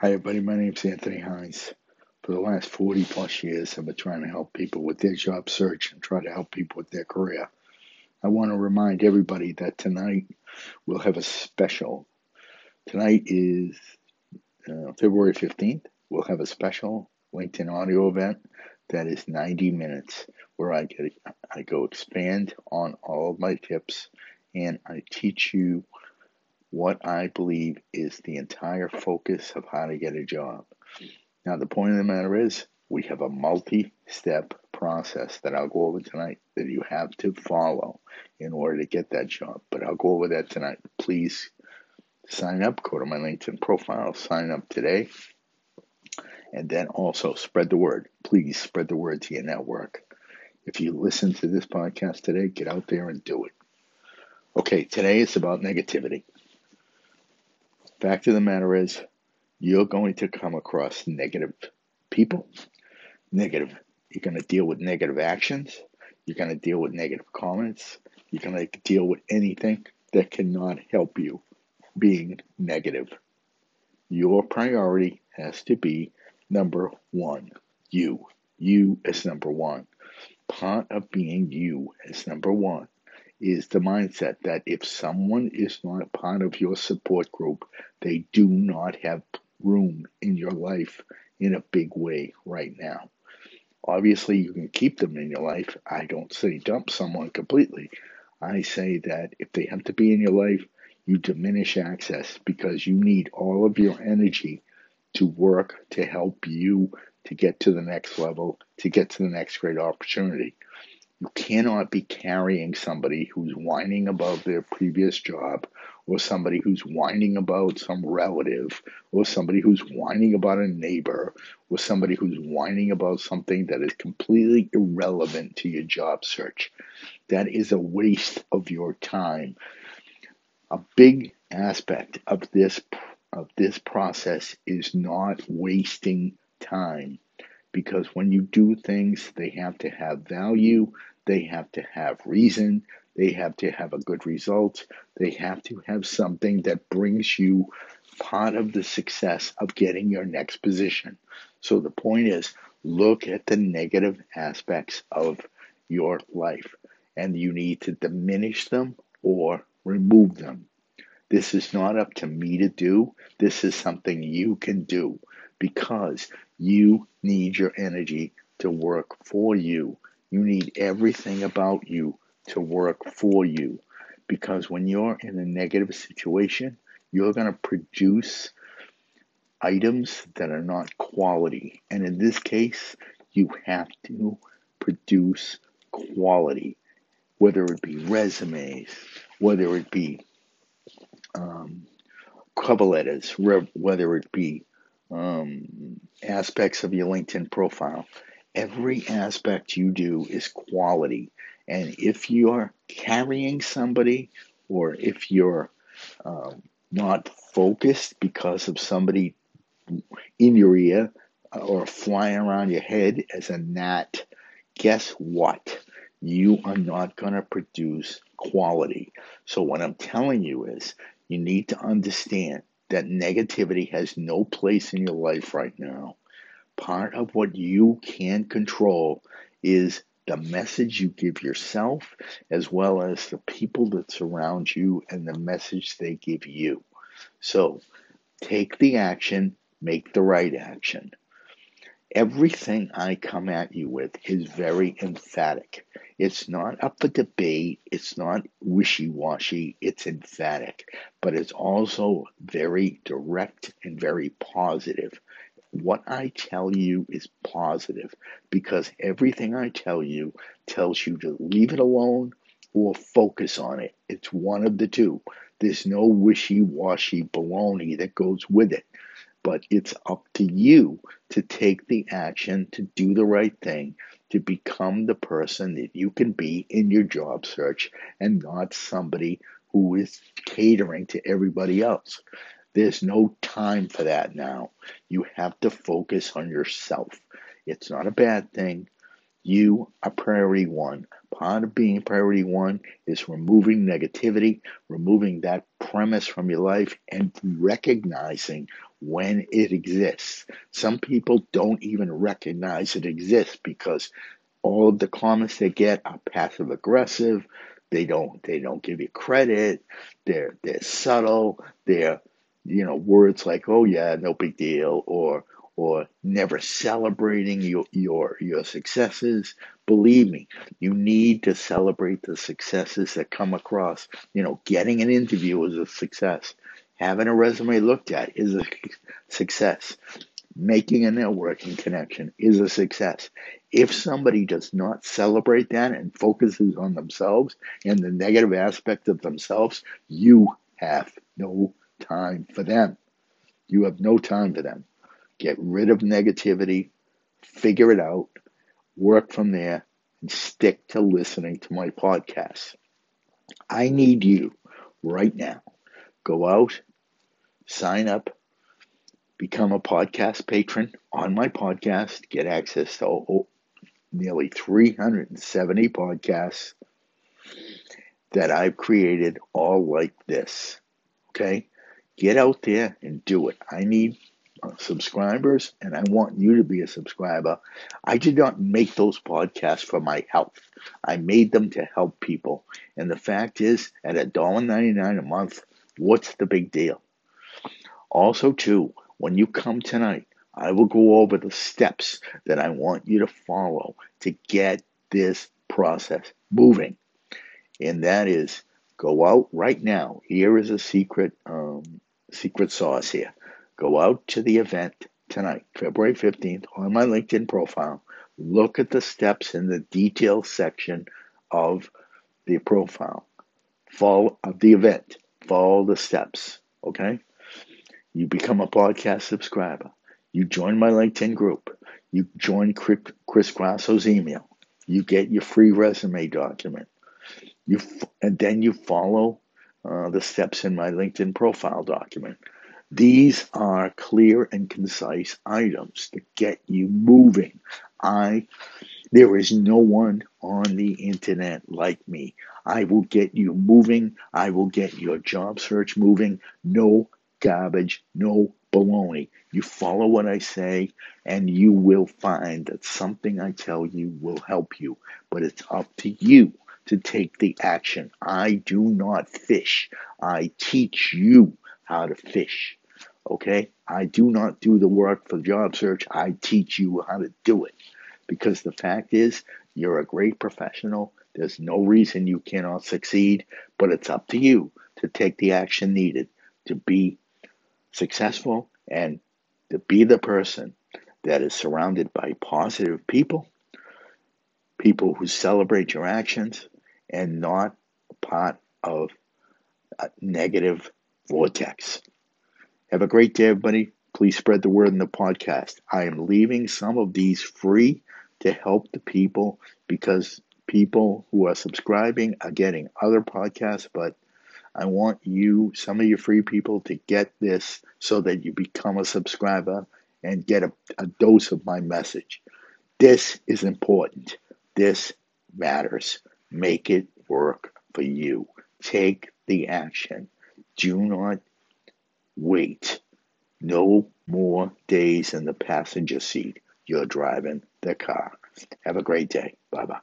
Hi, everybody. My name is Anthony Hines. For the last 40 plus years, I've been trying to help people with their job search and try to help people with their career. I want to remind everybody that tonight we'll have a special. Tonight is uh, February 15th. We'll have a special LinkedIn audio event that is 90 minutes where I get I go expand on all of my tips and I teach you what I believe is the entire focus of how to get a job. Now, the point of the matter is, we have a multi step process that I'll go over tonight that you have to follow in order to get that job. But I'll go over that tonight. Please sign up, go to my LinkedIn profile, sign up today, and then also spread the word. Please spread the word to your network. If you listen to this podcast today, get out there and do it. Okay, today is about negativity. Fact of the matter is, you're going to come across negative people, negative. You're going to deal with negative actions. You're going to deal with negative comments. You're going to deal with anything that cannot help you being negative. Your priority has to be number one you. You as number one. Part of being you as number one is the mindset that if someone is not a part of your support group, they do not have room in your life in a big way right now. Obviously, you can keep them in your life. I don't say dump someone completely. I say that if they have to be in your life, you diminish access because you need all of your energy to work to help you to get to the next level, to get to the next great opportunity. You cannot be carrying somebody who's whining about their previous job, or somebody who's whining about some relative, or somebody who's whining about a neighbor, or somebody who's whining about something that is completely irrelevant to your job search. That is a waste of your time. A big aspect of this of this process is not wasting time because when you do things, they have to have value, they have to have reason. They have to have a good result. They have to have something that brings you part of the success of getting your next position. So the point is look at the negative aspects of your life and you need to diminish them or remove them. This is not up to me to do. This is something you can do because you need your energy to work for you you need everything about you to work for you. Because when you're in a negative situation, you're going to produce items that are not quality. And in this case, you have to produce quality, whether it be resumes, whether it be um, cover letters, whether it be um, aspects of your LinkedIn profile every aspect you do is quality. And if you're carrying somebody or if you're um, not focused because of somebody in your ear uh, or flying around your head as a gnat, guess what? You are not going to produce quality. So, what I'm telling you is you need to understand that negativity has no place in your life right now part of what you can control is the message you give yourself as well as the people that surround you and the message they give you. So take the action, make the right action. Everything I come at you with is very emphatic. It's not up for debate, it's not wishy washy, it's emphatic, but it's also very direct and very positive what I tell you is positive because everything I tell you tells you to leave it alone or focus on it. It's one of the two. There's no wishy washy baloney that goes with it. But it's up to you to take the action, to do the right thing, to become the person that you can be in your job search and not somebody who is catering to everybody else. There's no time for that now. You have to focus on yourself. It's not a bad thing. You are priority one. Part of being priority one is removing negativity, removing that premise from your life, and recognizing when it exists. Some people don't even recognize it exists because all of the comments they get are passive aggressive. They don't they don't give you credit. They're they're subtle. They're you know words like oh yeah no big deal or or never celebrating your your your successes. Believe me, you need to celebrate the successes that come across. You know, getting an interview is a success. Having a resume looked at is a success. Making a networking connection is a success. If somebody does not celebrate that and focuses on themselves and the negative aspect of themselves, you have no time for them. You have no time for them. Get rid of negativity, figure it out, work from there, and stick to listening to my podcast. I need you right now. Go out, sign up, become a podcast patron on my podcast, get access to oh, nearly 370 podcasts that I've created all like this. Okay? Get out there and do it. I need uh, subscribers and I want you to be a subscriber. I did not make those podcasts for my health. I made them to help people. And the fact is, at $1.99 a month, what's the big deal? Also, too, when you come tonight, I will go over the steps that I want you to follow to get this process moving. And that is go out right now. Here is a secret um, secret sauce here. Go out to the event tonight, February 15th, on my LinkedIn profile. Look at the steps in the details section of the profile. Follow of the event. Follow the steps. Okay? You become a podcast subscriber. You join my LinkedIn group. You join Chris Grasso's email. You get your free resume document. You and then you follow uh, the steps in my LinkedIn profile document. These are clear and concise items to get you moving. I there is no one on the internet like me. I will get you moving. I will get your job search moving. No garbage, no baloney. You follow what I say, and you will find that something I tell you will help you. But it's up to you to take the action. I do not fish. I teach you how to fish. Okay? I do not do the work for job search. I teach you how to do it. Because the fact is, you're a great professional. There's no reason you cannot succeed, but it's up to you to take the action needed to be successful and to be the person that is surrounded by positive people, people who celebrate your actions, and not part of a negative vortex. Have a great day, everybody. Please spread the word in the podcast. I am leaving some of these free to help the people because people who are subscribing are getting other podcasts, but I want you, some of you free people, to get this so that you become a subscriber and get a, a dose of my message. This is important. This matters. Make it work for you. Take the action. Do not wait. No more days in the passenger seat. You're driving the car. Have a great day. Bye bye.